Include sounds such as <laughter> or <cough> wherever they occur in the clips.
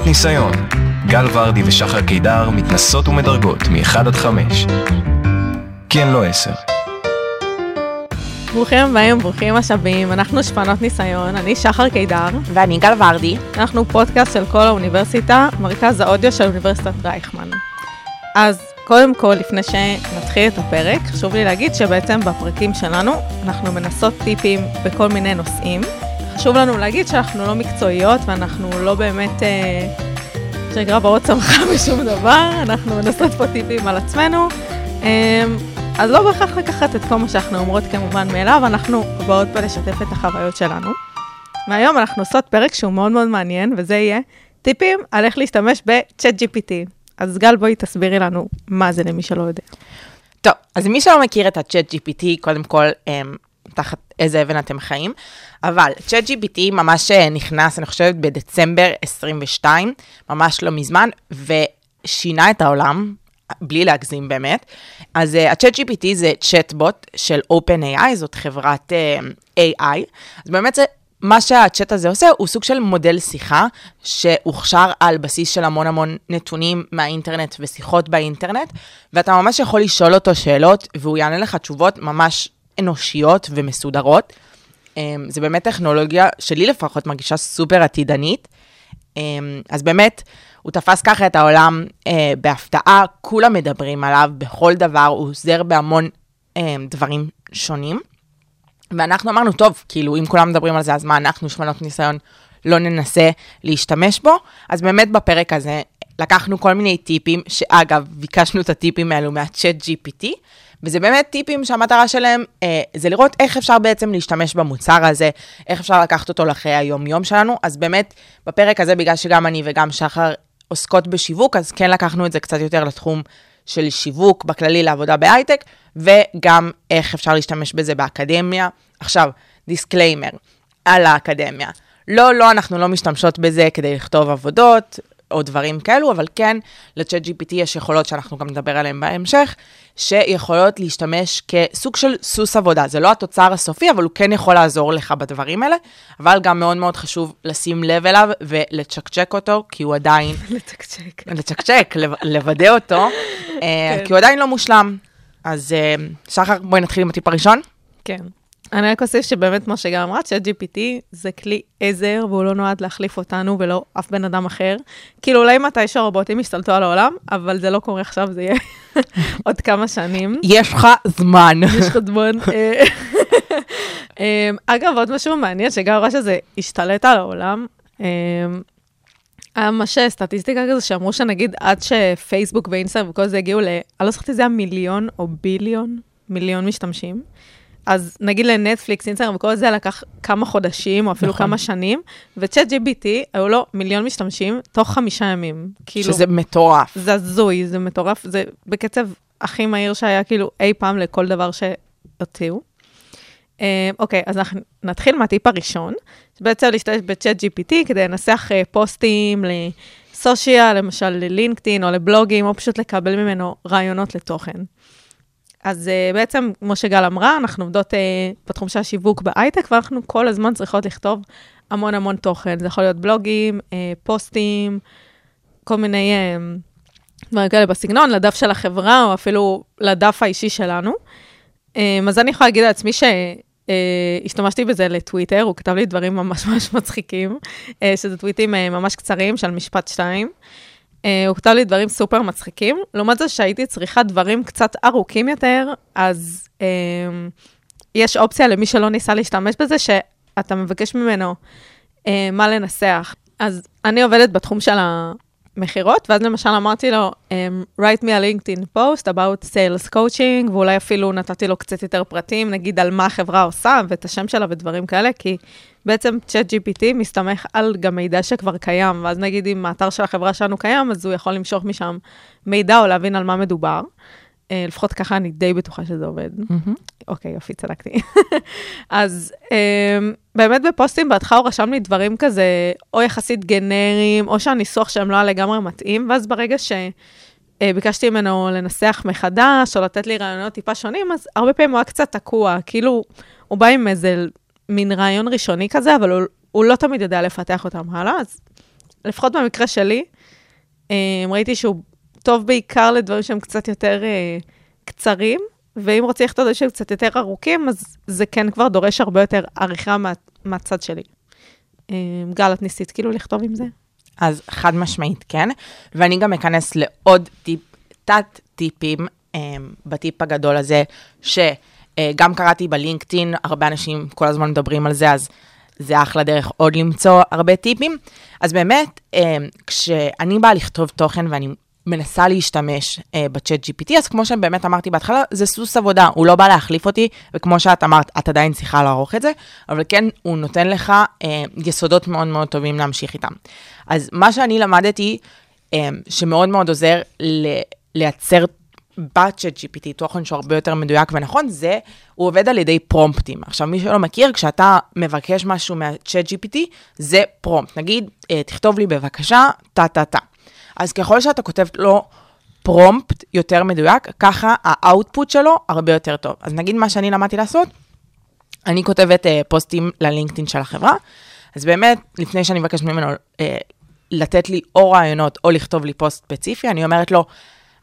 שנות ניסיון. גל ורדי ושחר קידר מתנסות ומדרגות מ-1 עד 5. כן, לא 10. ברוכים הבאים, ברוכים השבים, אנחנו שפנות ניסיון, אני שחר קידר. ואני גל ורדי. אנחנו פודקאסט של כל האוניברסיטה, מרכז האודיו של אוניברסיטת רייכמן. אז קודם כל, לפני שנתחיל את הפרק, חשוב לי להגיד שבעצם בפרקים שלנו אנחנו מנסות טיפים בכל מיני נושאים. חשוב לנו להגיד שאנחנו לא מקצועיות ואנחנו לא באמת, אה, שנקרא באות צמחה <laughs> בשום דבר, אנחנו מנסות פה טיפים על עצמנו. אה, אז לא בהכרח לקחת את כל מה שאנחנו אומרות כמובן מאליו, אנחנו באות פה לשתף את החוויות שלנו. והיום אנחנו עושות פרק שהוא מאוד מאוד מעניין, וזה יהיה טיפים על איך להשתמש ב-chat GPT. אז גל, בואי תסבירי לנו מה זה למי שלא יודע. טוב, אז מי שלא מכיר את ה-chat GPT, קודם כל, הם, תחת איזה אבן אתם חיים, אבל chat GPT ממש אה, נכנס, אני חושבת, בדצמבר 22, ממש לא מזמן, ושינה את העולם, בלי להגזים באמת. אז uh, ה-chat GPT זה צ'טבוט של OpenAI, זאת חברת uh, AI. אז באמת זה מה שהצ'אט הזה עושה הוא סוג של מודל שיחה שהוכשר על בסיס של המון המון נתונים מהאינטרנט ושיחות באינטרנט, ואתה ממש יכול לשאול אותו שאלות והוא יענה לך תשובות ממש אנושיות ומסודרות. אמ, זה באמת טכנולוגיה שלי לפחות מרגישה סופר עתידנית. אמ, אז באמת, הוא תפס ככה את העולם אה, בהפתעה, כולם מדברים עליו בכל דבר, הוא עוזר בהמון אה, דברים שונים. ואנחנו אמרנו, טוב, כאילו, אם כולם מדברים על זה, אז מה, אנחנו שמנות ניסיון לא ננסה להשתמש בו? אז באמת בפרק הזה לקחנו כל מיני טיפים, שאגב, ביקשנו את הטיפים האלו מהצ'אט GPT, וזה באמת טיפים שהמטרה שלהם אה, זה לראות איך אפשר בעצם להשתמש במוצר הזה, איך אפשר לקחת אותו לחיי היום-יום שלנו. אז באמת, בפרק הזה, בגלל שגם אני וגם שחר עוסקות בשיווק, אז כן לקחנו את זה קצת יותר לתחום של שיווק בכללי לעבודה בהייטק, וגם איך אפשר להשתמש בזה באקדמיה. עכשיו, disclaimer על האקדמיה. לא, לא, אנחנו לא משתמשות בזה כדי לכתוב עבודות או דברים כאלו, אבל כן, לצ'אט GPT יש יכולות שאנחנו גם נדבר עליהן בהמשך, שיכולות להשתמש כסוג של סוס עבודה. זה לא התוצר הסופי, אבל הוא כן יכול לעזור לך בדברים האלה, אבל גם מאוד מאוד חשוב לשים לב אליו ולצ'קצ'ק אותו, כי הוא עדיין... <laughs> לצ'קצ'ק. לצ'קצ'ק, לוודא אותו, אה, כן. כי הוא עדיין לא מושלם. אז אה, שחר, בואי נתחיל עם הטיפ הראשון. כן. אני רק אוסיף שבאמת, כמו שגם אמרת, ש GPT זה כלי עזר, והוא לא נועד להחליף אותנו ולא אף בן אדם אחר. כאילו, אולי מתישהו הרובוטים ישתלטו על העולם, אבל זה לא קורה עכשיו, זה יהיה <laughs> עוד כמה שנים. יש לך זמן. <laughs> יש לך זמן. אה, אה, אגב, עוד משהו מעניין, שגם אמרה שזה השתלט על העולם. אה, היה ממש סטטיסטיקה כזו שאמרו שנגיד עד שפייסבוק ואינסטגרם וכל זה הגיעו ל... אני לא זוכרת אם זה היה מיליון או ביליון, מיליון משתמשים. אז נגיד לנטפליקס, אינסטגרם וכל זה לקח כמה חודשים, או אפילו נכון. כמה שנים, וצ'אט GBT, היו לו מיליון משתמשים תוך חמישה ימים. כאילו, שזה מטורף. זה הזוי, זה מטורף, זה בקצב הכי מהיר שהיה כאילו אי פעם לכל דבר שהוציאו. אה, אוקיי, אז אנחנו נתחיל מהטיפ הראשון, בעצם להשתמש בצ'אט GPT כדי לנסח uh, פוסטים לסושיאל, למשל ללינקדאין או לבלוגים, או פשוט לקבל ממנו רעיונות לתוכן. אז uh, בעצם, כמו שגל אמרה, אנחנו עובדות uh, בתחום של השיווק בהייטק, ואנחנו כל הזמן צריכות לכתוב המון המון תוכן. זה יכול להיות בלוגים, uh, פוסטים, כל מיני uh, דברים כאלה בסגנון, לדף של החברה, או אפילו לדף האישי שלנו. Um, אז אני יכולה להגיד לעצמי שהשתמשתי בזה לטוויטר, הוא כתב לי דברים ממש ממש מצחיקים, uh, שזה טוויטים uh, ממש קצרים של משפט שתיים. Uh, הוא כתב לי דברים סופר מצחיקים. לעומת זה שהייתי צריכה דברים קצת ארוכים יותר, אז uh, יש אופציה למי שלא ניסה להשתמש בזה, שאתה מבקש ממנו uh, מה לנסח. אז אני עובדת בתחום של המכירות, ואז למשל אמרתי לו, um, write me a LinkedIn post about sales coaching, ואולי אפילו נתתי לו קצת יותר פרטים, נגיד על מה החברה עושה, ואת השם שלה ודברים כאלה, כי בעצם צ'אט GPT מסתמך על גם מידע שכבר קיים, ואז נגיד אם האתר של החברה שלנו קיים, אז הוא יכול למשוך משם מידע או להבין על מה מדובר. Uh, לפחות ככה אני די בטוחה שזה עובד. mm-hmm. Okay, יופי, צדקתי. <laughs> אז um, באמת בפוסטים בהתחלה הוא רשם לי דברים כזה, או יחסית גנריים, או שהניסוח שלהם לא היה לגמרי מתאים, ואז ברגע שביקשתי uh, ממנו לנסח מחדש, או לתת לי רעיונות טיפה שונים, אז הרבה פעמים הוא היה קצת תקוע, כאילו, הוא בא עם איזה מין רעיון ראשוני כזה, אבל הוא, הוא לא תמיד יודע לפתח אותם הלאה, אז לפחות במקרה שלי, אה, ראיתי שהוא טוב בעיקר לדברים שהם קצת יותר אה, קצרים, ואם רוצים לכתוב דברים שהם קצת יותר ארוכים, אז זה כן כבר דורש הרבה יותר עריכה מה, מהצד שלי. אה, גל, את ניסית כאילו לכתוב עם זה? אז חד משמעית כן, ואני גם אכנס לעוד טיפ, תת-טיפים um, בטיפ הגדול הזה, שגם uh, קראתי בלינקדאין, הרבה אנשים כל הזמן מדברים על זה, אז זה אחלה דרך עוד למצוא הרבה טיפים. אז באמת, um, כשאני באה לכתוב תוכן ואני מנסה להשתמש uh, בצ'אט GPT, אז כמו שבאמת אמרתי בהתחלה, זה סוס עבודה, הוא לא בא להחליף אותי, וכמו שאת אמרת, את עדיין צריכה לערוך את זה, אבל כן, הוא נותן לך uh, יסודות מאוד מאוד טובים להמשיך איתם. אז מה שאני למדתי, um, שמאוד מאוד עוזר ל- לייצר בצ'אט GPT, תוכן שהוא הרבה יותר מדויק ונכון, זה, הוא עובד על ידי פרומפטים. עכשיו, מי שלא מכיר, כשאתה מבקש משהו מהצ'אט GPT, זה prompt. נגיד, אה, תכתוב לי בבקשה, טה-טה-טה. אז ככל שאתה כותב לו prompt יותר מדויק, ככה ה output שלו הרבה יותר טוב. אז נגיד מה שאני למדתי לעשות, אני כותבת אה, פוסטים ללינקדאין של החברה, אז באמת, לפני שאני מבקשת ממנו אה, לתת לי או רעיונות או לכתוב לי פוסט ספציפי, אני אומרת לו,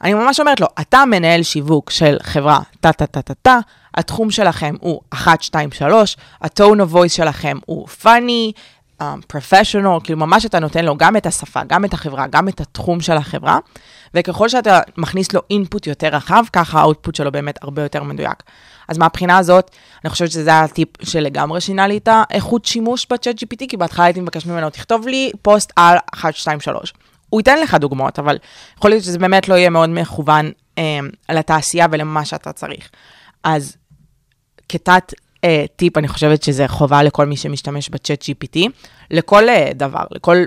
אני ממש אומרת לו, אתה מנהל שיווק של חברה טה-טה-טה-טה-טה, התחום שלכם הוא 1, 2, 3, ה-tone of שלכם הוא funny, um, professional, כאילו ממש אתה נותן לו גם את השפה, גם את החברה, גם את התחום של החברה, וככל שאתה מכניס לו input יותר רחב, ככה האוטפוט שלו באמת הרבה יותר מדויק. אז מהבחינה הזאת, אני חושבת שזה הטיפ שלגמרי שינה לי את האיכות שימוש בצ'אט GPT, כי בהתחלה הייתי מבקש ממנו, תכתוב לי פוסט על 1, 2, 3. הוא ייתן לך דוגמאות, אבל יכול להיות שזה באמת לא יהיה מאוד מכוון אה, לתעשייה ולמה שאתה צריך. אז כתת אה, טיפ, אני חושבת שזה חובה לכל מי שמשתמש בצ'אט GPT, לכל אה, דבר, לכל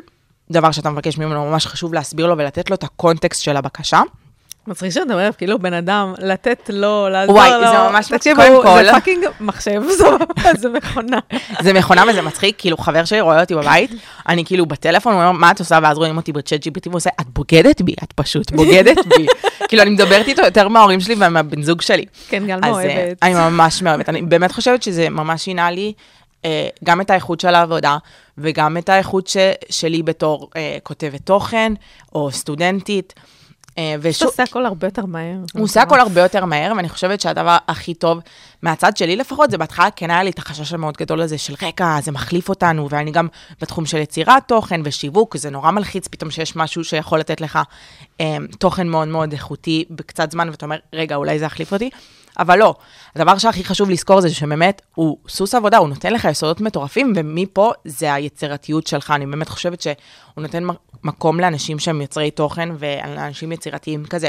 דבר שאתה מבקש ממנו, ממש חשוב להסביר לו ולתת לו את ה context של הבקשה. מצחיק שאתה אומר, כאילו בן אדם, לתת לו, לעזור וואי, לו. זה ממש מצחיק. קודם כל- זה fucking מחשב, <laughs> זה- זה מכונה. זה מכונה וזה מצחיק, כאילו חבר שלי רואה אותי בבית, אני כאילו בטלפון, הוא אומר, מה את עושה? ואז רואים אותי בצ'אט GPT, והוא עושה, את בוגדת בי, את פשוט בוגדת בי. <laughs> כאילו, אני מדברת איתו יותר מההורים שלי ומהבן זוג שלי. כן, גל אה, מאוהבת. אני ממש מאוהבת. אני באמת חושבת שזה ממש שינה לי אה, גם את האיכות של העבודה, וגם את האיכות ש, שלי בתור אה, כותבת תוכן, או סטודנטית. אה, ושוב, עושה הכל הרבה יותר מהר. הוא עושה הכל הרבה יותר מהר, ואני חושבת שהדבר הכי טוב, מהצד שלי לפחות, זה בהתחלה כן היה לי את החשש המאוד גדול הזה של רגע, זה מחליף אותנו, ואני גם בתחום של יצירת תוכן ושיווק, זה נורא מלחיץ פתאום שיש משהו שיכול לתת לך אה, תוכן מאוד מאוד איכותי בקצת זמן, ואתה אומר, רגע, אולי זה יחליף אותי, אבל לא. הדבר שהכי חשוב לזכור זה שבאמת, הוא סוס עבודה, הוא נותן לך יסודות מטורפים, ומפה זה היצירתיות שלך. אני באמת חושבת שהוא נותן מקום לאנשים שהם יוצרי תוכן ולאנשים יצירתיים כזה.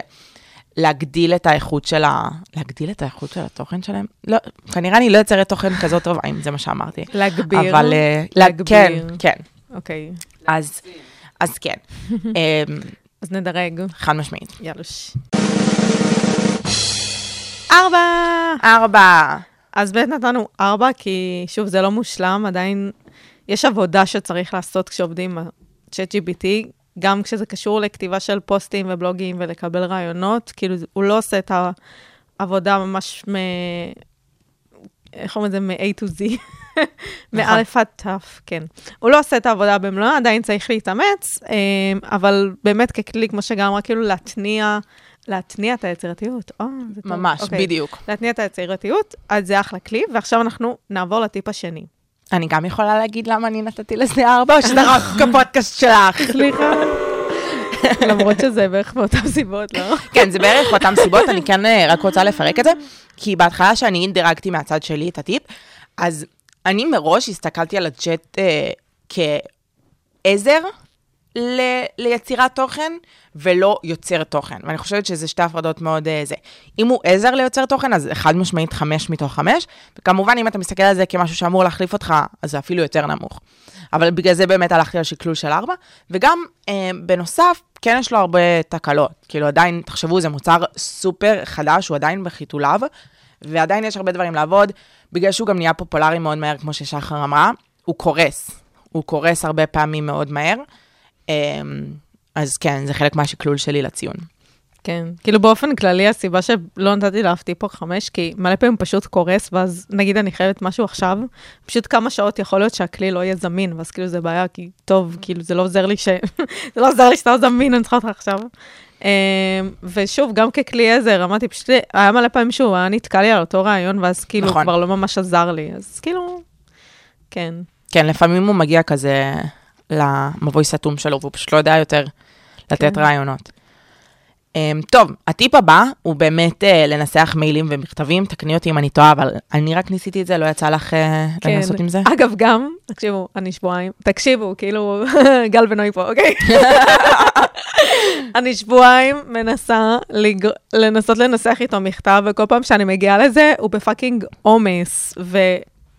להגדיל את האיכות של ה... להגדיל את האיכות של התוכן שלהם? לא, כנראה אני לא יוצרת תוכן כזאת טובה, אם זה מה שאמרתי. להגביר. אבל... אה, להגביר. כן, כן. אוקיי, אז, אז כן. <laughs> אמ, אז נדרג. חד משמעית. יאלוש. ארבע! ארבע. אז באמת נתנו ארבע, כי שוב, זה לא מושלם, עדיין יש עבודה שצריך לעשות כשעובדים עם ה-chat GPT, גם כשזה קשור לכתיבה של פוסטים ובלוגים ולקבל רעיונות, כאילו, הוא לא עושה את העבודה ממש מ... איך אומרים את זה? מ-A to Z. מאלף עד ת', כן. הוא לא עושה את העבודה במלואה, עדיין צריך להתאמץ, אה, אבל באמת ככלי, כמו שגם אמרה, כאילו להתניע, להתניע את היצירתיות. או, זה טוב. ממש, אוקיי. בדיוק. להתניע את היצירתיות, אז זה אחלה כלי, ועכשיו אנחנו נעבור לטיפ השני. אני גם יכולה להגיד למה אני נתתי לזה ארבע, או שזה <laughs> רק הפודקאסט שלך? סליחה. למרות שזה בערך מאותן סיבות, לא? כן, זה בערך אותן סיבות, אני כן אה, רק רוצה לפרק את זה, כי בהתחלה שאני דירגתי מהצד שלי את הטיפ, אז אני מראש הסתכלתי על הצ'אט אה, כעזר ל- ליצירת תוכן, ולא יוצר תוכן. ואני חושבת שזה שתי הפרדות מאוד אה, זה. אם הוא עזר ליוצר תוכן, אז חד משמעית חמש מתוך חמש, וכמובן, אם אתה מסתכל על זה כמשהו שאמור להחליף אותך, אז זה אפילו יותר נמוך. אבל בגלל זה באמת הלכתי על שקלול של ארבע, וגם אה, בנוסף, כן יש לו הרבה תקלות. כאילו עדיין, תחשבו, זה מוצר סופר חדש, הוא עדיין בחיתוליו, ועדיין יש הרבה דברים לעבוד, בגלל שהוא גם נהיה פופולרי מאוד מהר, כמו ששחר אמרה, הוא קורס. הוא קורס הרבה פעמים מאוד מהר. אה, אז כן, זה חלק מהשקלול שלי לציון. כן. כאילו באופן כללי, הסיבה שלא נתתי לאף טיפוק חמש, כי מלא פעמים פשוט קורס, ואז נגיד אני חייבת משהו עכשיו, פשוט כמה שעות יכול להיות שהכלי לא יהיה זמין, ואז כאילו זה בעיה, כי טוב, כאילו זה לא עוזר לי ש... <laughs> זה לא עוזר לי שאתה לא זמין, אני צריכה אותך עכשיו. אמ, ושוב, גם ככלי עזר, אמרתי, פשוט היה מלא פעמים שהוא היה נתקע לי על אותו רעיון, ואז כאילו נכון. כבר לא ממש עזר לי, אז כאילו, כן. כן, לפעמים הוא מגיע כזה למבוי סתום שלו, והוא פשוט לא יודע יותר לתת כן. רעיונות. Um, טוב, הטיפ הבא הוא באמת uh, לנסח מיילים ומכתבים, תקני אותי אם אני טועה, אבל אני רק ניסיתי את זה, לא יצא לך uh, כן. לנסות עם זה? אגב, גם, תקשיבו, אני שבועיים, תקשיבו, כאילו, <laughs> גל ונוי פה, אוקיי? <laughs> אני שבועיים מנסה לג... לנסות לנסח איתו מכתב, וכל פעם שאני מגיעה לזה, הוא בפאקינג עומס,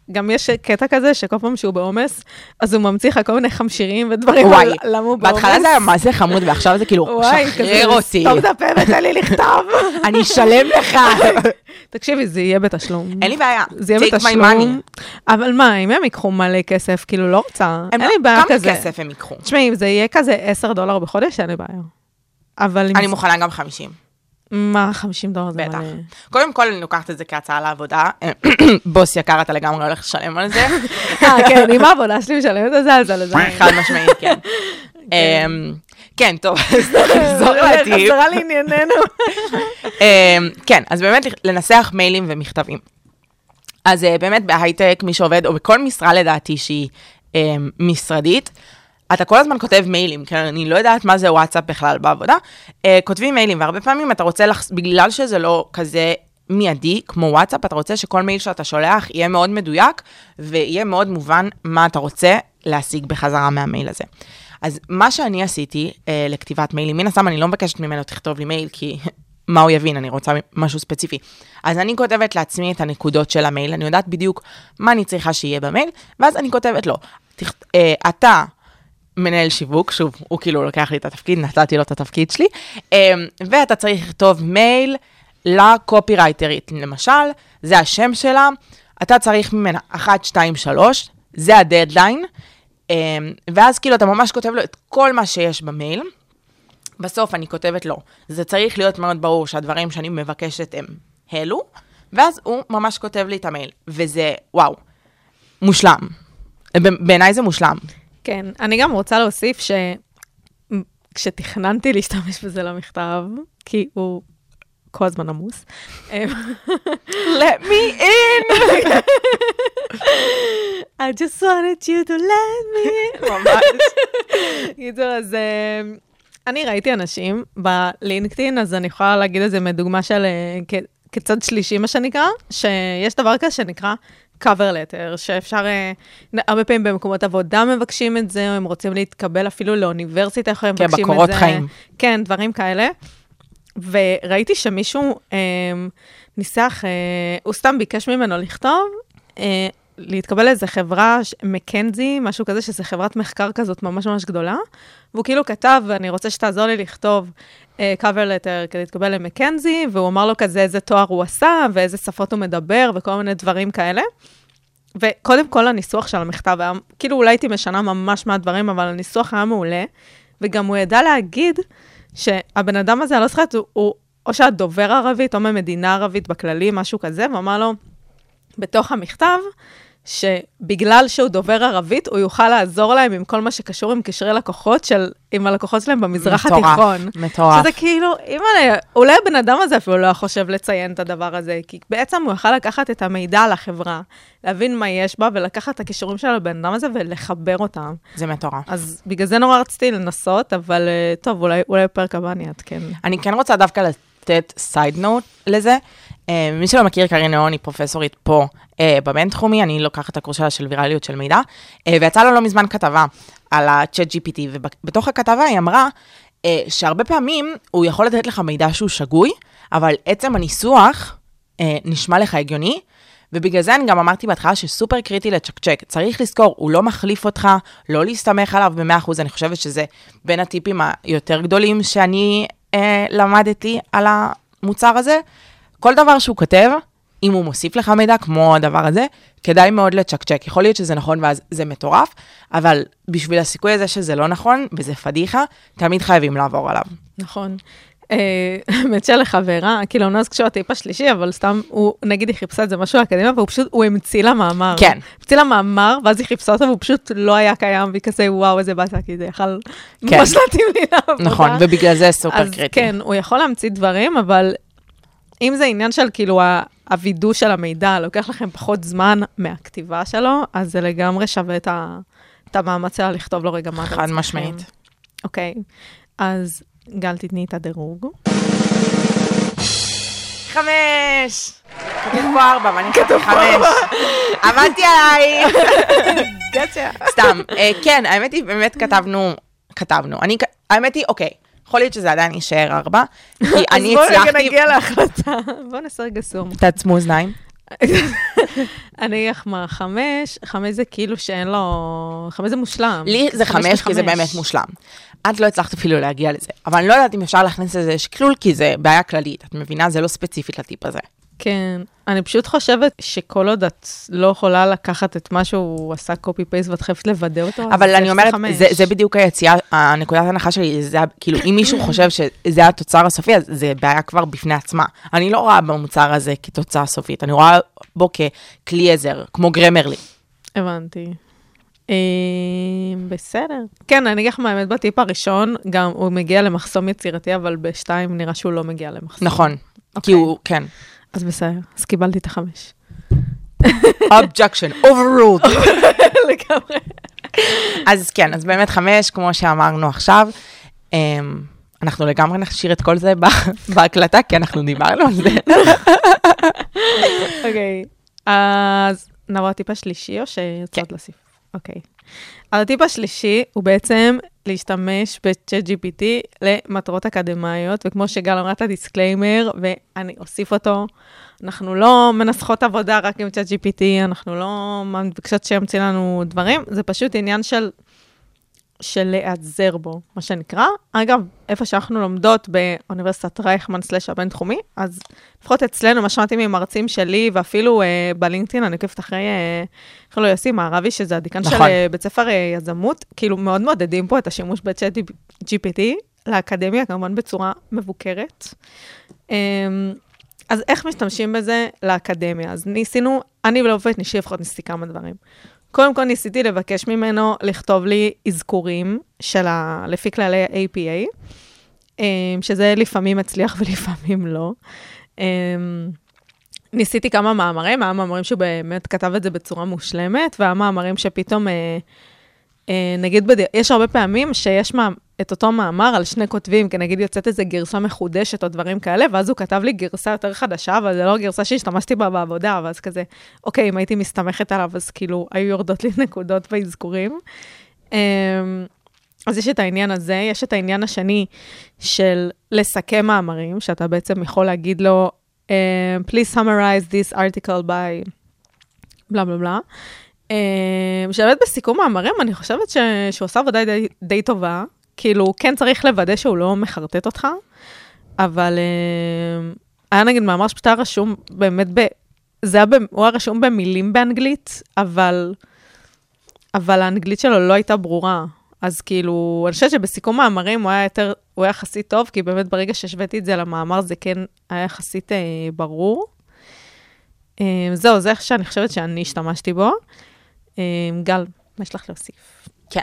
וגם יש קטע כזה שכל פעם שהוא בעומס, אז הוא ממציא לך כל מיני חמשירים ודברים, וואי, למה הוא בעומס. בהתחלה זה היה מה זה חמוד, ועכשיו זה כאילו, וואי, שחרר אותי, סתום את הפה ותן לי לכתוב. <laughs> אני אשלם לך. <laughs> תקשיבי, זה יהיה בתשלום. אין לי בעיה, זה יהיה בתשלום. אבל מה, אם הם ייקחו מלא כסף, כאילו, לא רוצה. אין לא- לי בעיה כזה. כמה כסף הם ייקחו? תשמעי, אם זה יהיה כזה 10 דולר בחודש, אין לי בעיה. אבל. אני מוכנה גם 50. מה, 50 דולר זה בטח. מלא. קודם כל, אני לוקחת את זה כהצעה לעבודה. <coughs> בוס יקר, אתה לגמרי הולך לשלם על זה. <laughs> אה, כן, אם העבודה שלי משלמת את זה, אז על זה. חד משמעית, <laughs> כן. אמ, כן, טוב, אז נחזור לטיפ. חזרה לענייננו. כן, אז באמת לנסח מיילים ומכתבים. אז אה, באמת בהייטק, מי שעובד, או בכל משרה לדעתי שהיא אמ, משרדית, אתה כל הזמן כותב מיילים, כן, אני לא יודעת מה זה וואטסאפ בכלל בעבודה, אה, כותבים מיילים, והרבה פעמים אתה רוצה, לחס... בגלל שזה לא כזה מיידי, כמו וואטסאפ, אתה רוצה שכל מייל שאתה שולח יהיה מאוד מדויק, ויהיה מאוד מובן מה אתה רוצה להשיג בחזרה מהמייל הזה. אז מה שאני עשיתי אה, לכתיבת מיילים, מן הסתם אני לא מבקשת ממנו תכתוב לי מייל, כי <laughs> מה הוא יבין, אני רוצה משהו ספציפי. אז אני כותבת לעצמי את הנקודות של המייל, אני יודעת בדיוק מה אני צריכה שיהיה במייל, ואז אני כותבת לו, תכ... אה, אתה מנהל שיווק, שוב, הוא כאילו לוקח לי את התפקיד, נתתי לו את התפקיד שלי, אה, ואתה צריך לכתוב מייל לקופירייטרית, למשל, זה השם שלה, אתה צריך ממנה 1, 2, 3, זה הדדליין, אה, ואז כאילו אתה ממש כותב לו את כל מה שיש במייל. בסוף אני כותבת לו, זה צריך להיות מאוד ברור שהדברים שאני מבקשת הם אלו, ואז הוא ממש כותב לי את המייל, וזה, וואו, מושלם. בעיניי זה מושלם. כן, אני גם רוצה להוסיף שכשתכננתי להשתמש בזה למכתב, כי הוא כל הזמן עמוס, אמ, let me in! I just wanted you to let me in. ממש. קיצור, אז אה, אני ראיתי אנשים בלינקדאין, אז אני יכולה להגיד את זה מדוגמה של אה, כצד שלישי, מה שנקרא, שיש דבר כזה שנקרא cover letter, שאפשר, אה, הרבה פעמים במקומות עבודה מבקשים את זה, או הם רוצים להתקבל אפילו לאוניברסיטה, איך הם כן, מבקשים את זה. בקורות חיים. כן, דברים כאלה. וראיתי שמישהו אה, ניסח, אה, הוא סתם ביקש ממנו לכתוב, אה, להתקבל לאיזה חברה, מקנזי, משהו כזה, שזו חברת מחקר כזאת ממש ממש גדולה, והוא כאילו כתב, אני רוצה שתעזור לי לכתוב אה, cover letter כדי להתקבל למקנזי, והוא אמר לו כזה איזה תואר הוא עשה, ואיזה שפות הוא מדבר, וכל מיני דברים כאלה. וקודם כל הניסוח של המכתב היה, כאילו אולי הייתי משנה ממש מהדברים, אבל הניסוח היה מעולה, וגם הוא ידע להגיד שהבן אדם הזה, אני לא זוכרת, הוא, הוא או שהיה דובר ערבית, או ממדינה ערבית בכללי, משהו כזה, ואמר לו, בתוך המכתב, שבגלל שהוא דובר ערבית, הוא יוכל לעזור להם עם כל מה שקשור עם קשרי לקוחות של, עם הלקוחות שלהם במזרח מטורף, התיכון. מטורף. שזה כאילו, אימא'לה, אולי הבן אדם הזה אפילו לא היה חושב לציין את הדבר הזה, כי בעצם הוא יכל לקחת את המידע על החברה, להבין מה יש בה, ולקחת את הכישורים של הבן אדם הזה ולחבר אותם. זה מטורף. אז בגלל זה נורא רציתי לנסות, אבל אה, טוב, אולי, אולי בפרק הבא אני אעדכן. אני כן רוצה דווקא לתת סייד נוט לזה. אה, מי שלא מכיר, קרין נאון היא פרופסורית פה אה, בבינתחומי, אני לוקחת את הקורס שלה של ויראליות של מידע, אה, ויצאה לה לא מזמן כתבה על ה-chat GPT, ובתוך הכתבה היא אמרה אה, שהרבה פעמים הוא יכול לתת לך מידע שהוא שגוי, אבל עצם הניסוח אה, נשמע לך הגיוני, ובגלל זה אני גם אמרתי בהתחלה שסופר קריטי לצ'קצ'ק. צריך לזכור, הוא לא מחליף אותך, לא להסתמך עליו ב-100%, אני חושבת שזה בין הטיפים היותר גדולים שאני אה, למדתי על המוצר הזה. כל דבר שהוא כותב, אם הוא מוסיף לך מידע כמו הדבר הזה, כדאי מאוד לצ'קצ'ק. יכול להיות שזה נכון ואז זה מטורף, אבל בשביל הסיכוי הזה שזה לא נכון וזה פדיחה, תמיד חייבים לעבור עליו. נכון. אה, האמת שלחברה, כאילו, אני לא זוכרת שהוא הטיפ השלישי, אבל סתם, הוא, נגיד, היא חיפשה את זה משהו אקדמיה, והוא פשוט, הוא המציא לה מאמר. כן. המציא לה מאמר, ואז היא חיפשה אותו, והוא פשוט לא היה קיים, והיא כזה, וואו, איזה באסה, כי זה יכל כן. ממש להתאים לי לעבודה. נכון, ובגלל זה סופר אז קריטי. כן, הוא יכול להמציא דברים, אבל אם זה עניין של כאילו הווידוא של המידע, לוקח לכם פחות זמן מהכתיבה שלו, אז זה לגמרי שווה את, ה, את המאמץ שלה לכתוב לו רגע מה אתם חד צריכים. משמעית. אוקיי, אז גל, תתני את הדירוג. חמש! כתוב פה ארבע, ואני כתוב חמש. עבדתי עליי. <laughs> גצ'ה. סתם, אה, כן, האמת היא, באמת כתבנו, כתבנו. אני, האמת היא, אוקיי, יכול להיות שזה עדיין יישאר ארבע, כי <laughs> אני אז בואו רגע הצלחתי... נגיע להחלטה. <laughs> בואו נעשה רגע סום. תעצמו אוזניים. <laughs> אני אחמר חמש, חמש זה כאילו שאין לו... חמש זה מושלם. לי זה חמש, כי זה. באמת מושלם. את לא הצלחת אפילו להגיע לזה, אבל אני לא יודעת אם אפשר להכניס לזה שקלול, כי זה בעיה כללית, את מבינה? זה לא ספציפית לטיפ הזה. כן, אני פשוט חושבת שכל עוד את לא יכולה לקחת את מה שהוא עשה קופי פייסט ואת חייבת לוודא אותו, אבל אני אומרת. זה, זה בדיוק היציאה, הנקודת ההנחה שלי, זה, כאילו, אם מישהו חושב שזה התוצר הסופי, אז זה בעיה כבר בפני עצמה. אני לא רואה במוצר הזה כתוצאה סופית, אני רואה בו ככלי עזר, כמו גרמרלי. הבנתי. אה, בסדר. כן, אני אגיד לך מה האמת, בטיפ הראשון, גם הוא מגיע למחסום יצירתי, אבל בשתיים נראה שהוא לא מגיע למחסום. נכון, כי אוקיי. הוא, כן. אז בסדר, אז קיבלתי את החמש. objection, overruled. <laughs> לגמרי. אז כן, אז באמת חמש, כמו שאמרנו עכשיו. אמ, אנחנו לגמרי נשאיר את כל זה <laughs> בהקלטה, כי אנחנו דיברנו על זה. <laughs> אוקיי, אז נעבור לטיפ השלישי, או שרצית כן. להוסיף? אוקיי. הטיפ השלישי הוא בעצם להשתמש ב-chat GPT למטרות אקדמאיות, וכמו שגל אמרה את ה disclaimer, ואני אוסיף אותו, אנחנו לא מנסחות עבודה רק עם chat GPT, אנחנו לא מבקשות שימציא לנו דברים, זה פשוט עניין של, של להיעזר בו, מה שנקרא. אגב, איפה שאנחנו לומדות באוניברסיטת רייכמן slash הבינתחומי, אז לפחות אצלנו, מה שמעתי ממרצים שלי, ואפילו אה, בלינקדאין, אני עוקבת אחרי, אה, איך לו יוסי מערבי, שזה הדיקן של נכון. אה, בית ספר אה, יזמות, כאילו מאוד מעודדים פה את השימוש בצ'אט GPT לאקדמיה, כמובן בצורה מבוקרת. אה, אז איך משתמשים בזה לאקדמיה? אז ניסינו, אני ולעובדת אישי לפחות ניסיתי כמה דברים. קודם כל ניסיתי לבקש ממנו לכתוב לי אזכורים של ה... לפי כללי ה-APA, אה, שזה לפעמים מצליח <laughs> ולפעמים לא. אה, ניסיתי כמה מאמרים, היה מאמרים שהוא באמת כתב את זה בצורה מושלמת, והיה מאמרים שפתאום, אה, אה, נגיד, בד... יש הרבה פעמים שיש מה... את אותו מאמר על שני כותבים, כי נגיד יוצאת איזו גרסה מחודשת או דברים כאלה, ואז הוא כתב לי גרסה יותר חדשה, אבל זה לא הגרסה שהשתמשתי בה בעבודה, ואז כזה, אוקיי, אם הייתי מסתמכת עליו, אז כאילו, היו יורדות לי <laughs> נקודות באזכורים. אמ, אז יש את העניין הזה, יש את העניין השני של לסכם מאמרים, שאתה בעצם יכול להגיד לו, um, please summarize this article by בלה בלה בלה. Um, שבאמת בסיכום מאמרים, אני חושבת ש... שהוא עושה עבודה די, די טובה. כאילו, כן צריך לוודא שהוא לא מחרטט אותך, אבל um, היה נגיד מאמר שפשוט היה רשום באמת ב... זה היה, ב... הוא היה רשום במילים באנגלית, אבל, אבל האנגלית שלו לא הייתה ברורה. אז כאילו, אני חושבת שבסיכום מאמרים הוא היה יותר, הוא היה יחסית טוב, כי באמת ברגע שהשוויתי את זה למאמר, זה כן היה יחסית אה, ברור. אה, זהו, זה איך שאני חושבת שאני השתמשתי בו. אה, גל, מה יש לך להוסיף? כן.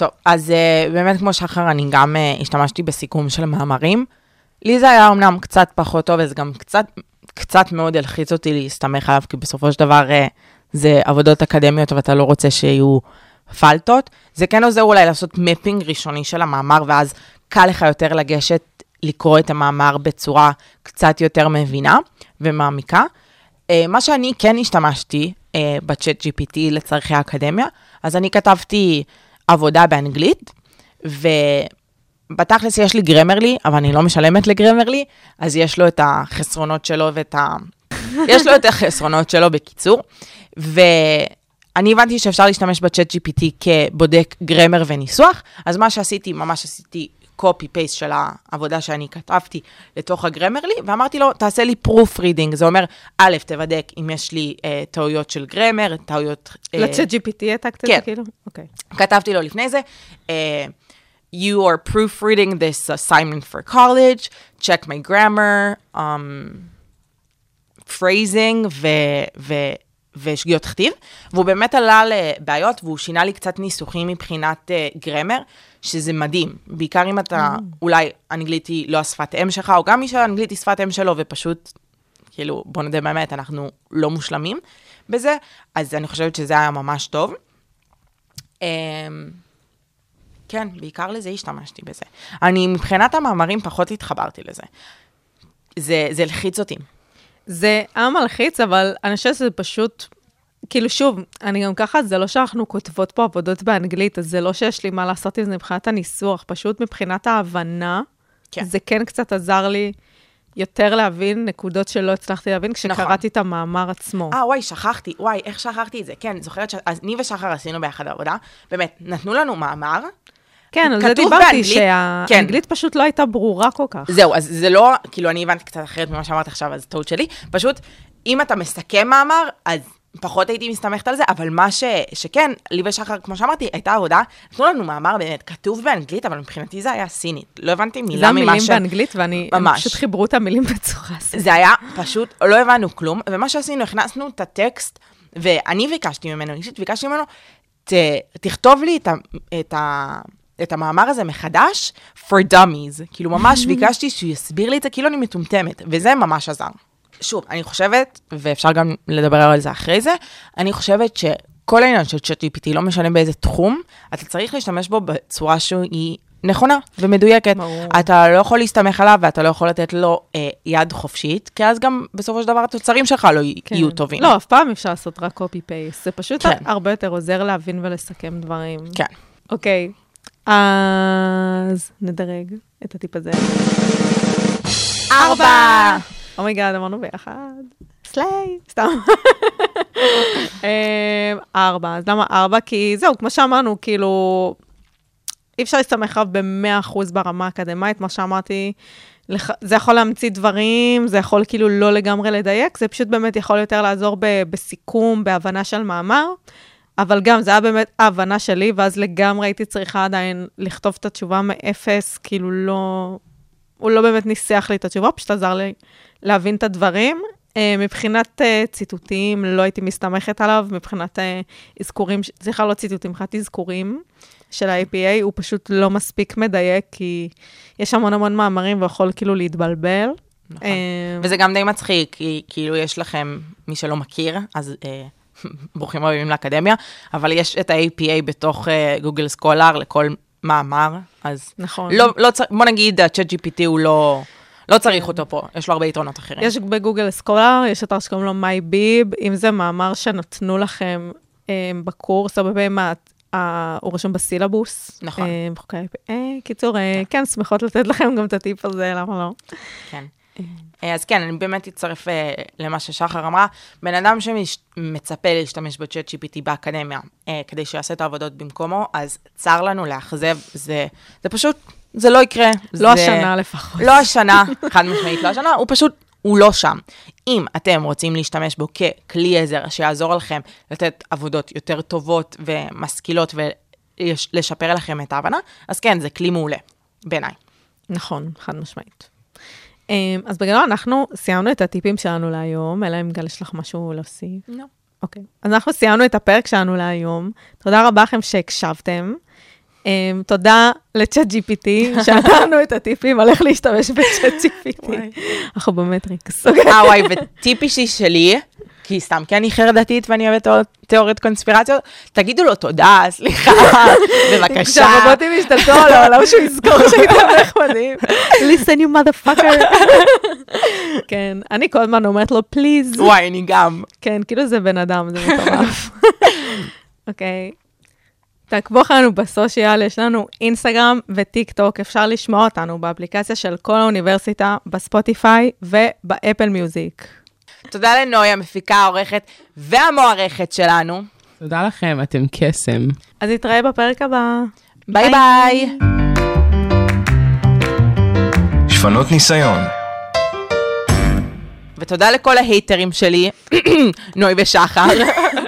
טוב, אז uh, באמת כמו שחר, אני גם uh, השתמשתי בסיכום של מאמרים. לי זה היה אמנם קצת פחות טוב, וזה גם קצת, קצת מאוד הלחיץ אותי להסתמך עליו, כי בסופו של דבר uh, זה עבודות אקדמיות, ואתה לא רוצה שיהיו פלטות. זה כן עוזר אולי לעשות מפינג ראשוני של המאמר, ואז קל לך יותר לגשת לקרוא את המאמר בצורה קצת יותר מבינה ומעמיקה. Uh, מה שאני כן השתמשתי uh, בצ'אט GPT לצורכי האקדמיה, אז אני כתבתי עבודה באנגלית, ובתכלס יש לי גרמרלי, אבל אני לא משלמת לגרמרלי, אז יש לו את החסרונות שלו ואת ה... <laughs> יש לו את החסרונות שלו בקיצור, ואני הבנתי שאפשר להשתמש בצ'אט GPT כבודק גרמר וניסוח, אז מה שעשיתי, ממש עשיתי פייסט של העבודה שאני כתבתי לתוך הגרמרלי, ואמרתי לו, תעשה לי proof reading, זה אומר, א', תבדק אם יש לי אה, טעויות של גרמר, טעויות... אה, לצ'אט GPT העתקת את כן. זה כאילו? אוקיי. כתבתי לו לפני זה, אה, you are proofreading this assignment for college, check my grammar, um, phrasing ו... ו ושגיאות כתיב, והוא באמת עלה לבעיות, והוא שינה לי קצת ניסוחים מבחינת uh, גרמר, שזה מדהים. בעיקר אם אתה, mm. אולי אנגלית היא לא השפת אם שלך, או גם מי שאנגלית היא שפת אם שלו, ופשוט, כאילו, בוא נדע באמת, אנחנו לא מושלמים בזה, אז אני חושבת שזה היה ממש טוב. Um, כן, בעיקר לזה השתמשתי בזה. אני, מבחינת המאמרים, פחות התחברתי לזה. זה, זה לחיץ אותי. זה היה מלחיץ, אבל אני חושבת שזה פשוט, כאילו שוב, אני גם ככה, זה לא שאנחנו כותבות פה עבודות באנגלית, אז זה לא שיש לי מה לעשות עם זה מבחינת הניסוח, פשוט מבחינת ההבנה, כן. זה כן קצת עזר לי יותר להבין נקודות שלא הצלחתי להבין כשקראתי נכון. את המאמר עצמו. אה, וואי, שכחתי, וואי, איך שכחתי את זה? כן, זוכרת שאני ושחר עשינו ביחד עבודה, באמת, נתנו לנו מאמר, כן, על זה דיברתי, שהאנגלית כן. פשוט לא הייתה ברורה כל כך. זהו, אז זה לא, כאילו, אני הבנתי קצת אחרת ממה שאמרת עכשיו, אז טעות שלי. פשוט, אם אתה מסכם מאמר, אז פחות הייתי מסתמכת על זה, אבל מה ש, שכן, לי ושחר, כמו שאמרתי, הייתה עבודה, נתנו לנו מאמר באמת כתוב באנגלית, אבל מבחינתי זה היה סינית. לא הבנתי מילה ממה ש... זה המילים באנגלית, ואני, ממש. פשוט חיברו את המילים בצורה סינית. זה היה פשוט, לא הבנו כלום, ומה שעשינו, הכנסנו את הטקסט, ואני ביקשתי ממנו, אישית ביקשתי ממנו, ת, תכתוב לי את ה... את ה את המאמר הזה מחדש for dummies. כאילו ממש <laughs> ביקשתי שהוא יסביר לי את זה כאילו אני מטומטמת, וזה ממש עזר. שוב, אני חושבת, ואפשר גם לדבר על זה אחרי זה, אני חושבת שכל העניין של צ'אט GPT, לא משנה באיזה תחום, אתה צריך להשתמש בו בצורה שהיא נכונה ומדויקת. ברור. אתה לא יכול להסתמך עליו ואתה לא יכול לתת לו אה, יד חופשית, כי אז גם בסופו של דבר התוצרים שלך לא כן. יהיו טובים. לא, אף פעם אפשר לעשות רק copy-paste, זה פשוט כן. הרבה יותר עוזר להבין ולסכם דברים. כן. אוקיי, אז נדרג את הטיפ הזה. ארבע! oh my god, אמרנו ביחד. סליי, סתם. <laughs> אמ, ארבע, אז למה ארבע? כי זהו, כמו שאמרנו, כאילו, אי אפשר להסתמך עליו ב-100% ברמה האקדמית, מה שאמרתי, זה יכול להמציא דברים, זה יכול כאילו לא לגמרי לדייק, זה פשוט באמת יכול יותר לעזור בסיכום, בהבנה של מאמר. אבל גם, זה היה באמת ההבנה שלי, ואז לגמרי הייתי צריכה עדיין לכתוב את התשובה מאפס, כאילו לא... הוא לא באמת ניסח לי את התשובה, פשוט עזר לי להבין את הדברים. Uh, מבחינת uh, ציטוטים, לא הייתי מסתמכת עליו, מבחינת uh, אזכורים, סליחה, לא ציטוטים, מבחינת אזכורים של ה-APA, הוא פשוט לא מספיק מדייק, כי יש המון המון מאמרים ויכול כאילו להתבלבל. נכון. וזה גם די מצחיק, כי כאילו יש לכם, מי שלא מכיר, אז... <laughs> ברוכים הבאים לאקדמיה, אבל יש את ה-APA בתוך גוגל סקולר לכל מאמר, אז... נכון. לא, לא צר... בוא נגיד, ה-chat GPT הוא לא... לא צריך אותו פה, יש לו הרבה יתרונות אחרים. יש בגוגל סקולר, יש אתר שקוראים לו MyBib, אם זה מאמר שנתנו לכם אה, בקורס, הרבה פעמים אה, הוא רשום בסילבוס. נכון. אה, בחוקי אה, קיצור, אה, כן, שמחות לתת לכם גם את הטיפ הזה, למה לא? כן. אה, אז כן, אני באמת אצטרף אה, למה ששחר אמרה. בן אדם שמצפה להשתמש בצ'אט GPT באקדמיה אה, כדי שיעשה את העבודות במקומו, אז צר לנו לאכזב, זה, זה פשוט, זה לא יקרה. לא זה, השנה לפחות. לא השנה, חד משמעית לא השנה, הוא פשוט, הוא לא שם. אם אתם רוצים להשתמש בו ככלי עזר שיעזור לכם לתת עבודות יותר טובות ומשכילות ולשפר לכם את ההבנה, אז כן, זה כלי מעולה, בעיניי. נכון, חד משמעית. אמ, אז בגדול אנחנו סיימנו את הטיפים שלנו להיום, אלא אם גל יש לך משהו להוסיף. לא. אוקיי. אז אנחנו סיימנו את הפרק שלנו להיום. תודה רבה לכם שהקשבתם. Um, תודה לצ'אט GPT, <laughs> שנתנו את הטיפים על איך להשתמש בצ'אט GPT. אנחנו במטריקס. אה, וואי, וטיפ אישי שלי, כי סתם, כי אני חרדתית ואני אוהבת תיאוריות קונספירציות, תגידו לו תודה, סליחה, <laughs> בבקשה. כשהרובוטים ישתלטו על העולם שהוא יזכור שהייתם <laughs> נחמדים. listen you motherfucker. <laughs> כן, אני כל הזמן אומרת לו please. וואי, אני גם. כן, כאילו זה בן אדם, זה מטורף. אוקיי. תעקבו אחרינו ב social, יש לנו אינסטגרם וטיק טוק, אפשר לשמוע אותנו באפליקציה של כל האוניברסיטה, בספוטיפיי ובאפל מיוזיק. תודה לנוי, המפיקה, העורכת והמוערכת שלנו. תודה לכם, אתם קסם. אז נתראה בפרק הבא. ביי ביי. שפנות ניסיון. ותודה לכל ההייטרים שלי, <clears throat> נוי ושחר. <laughs>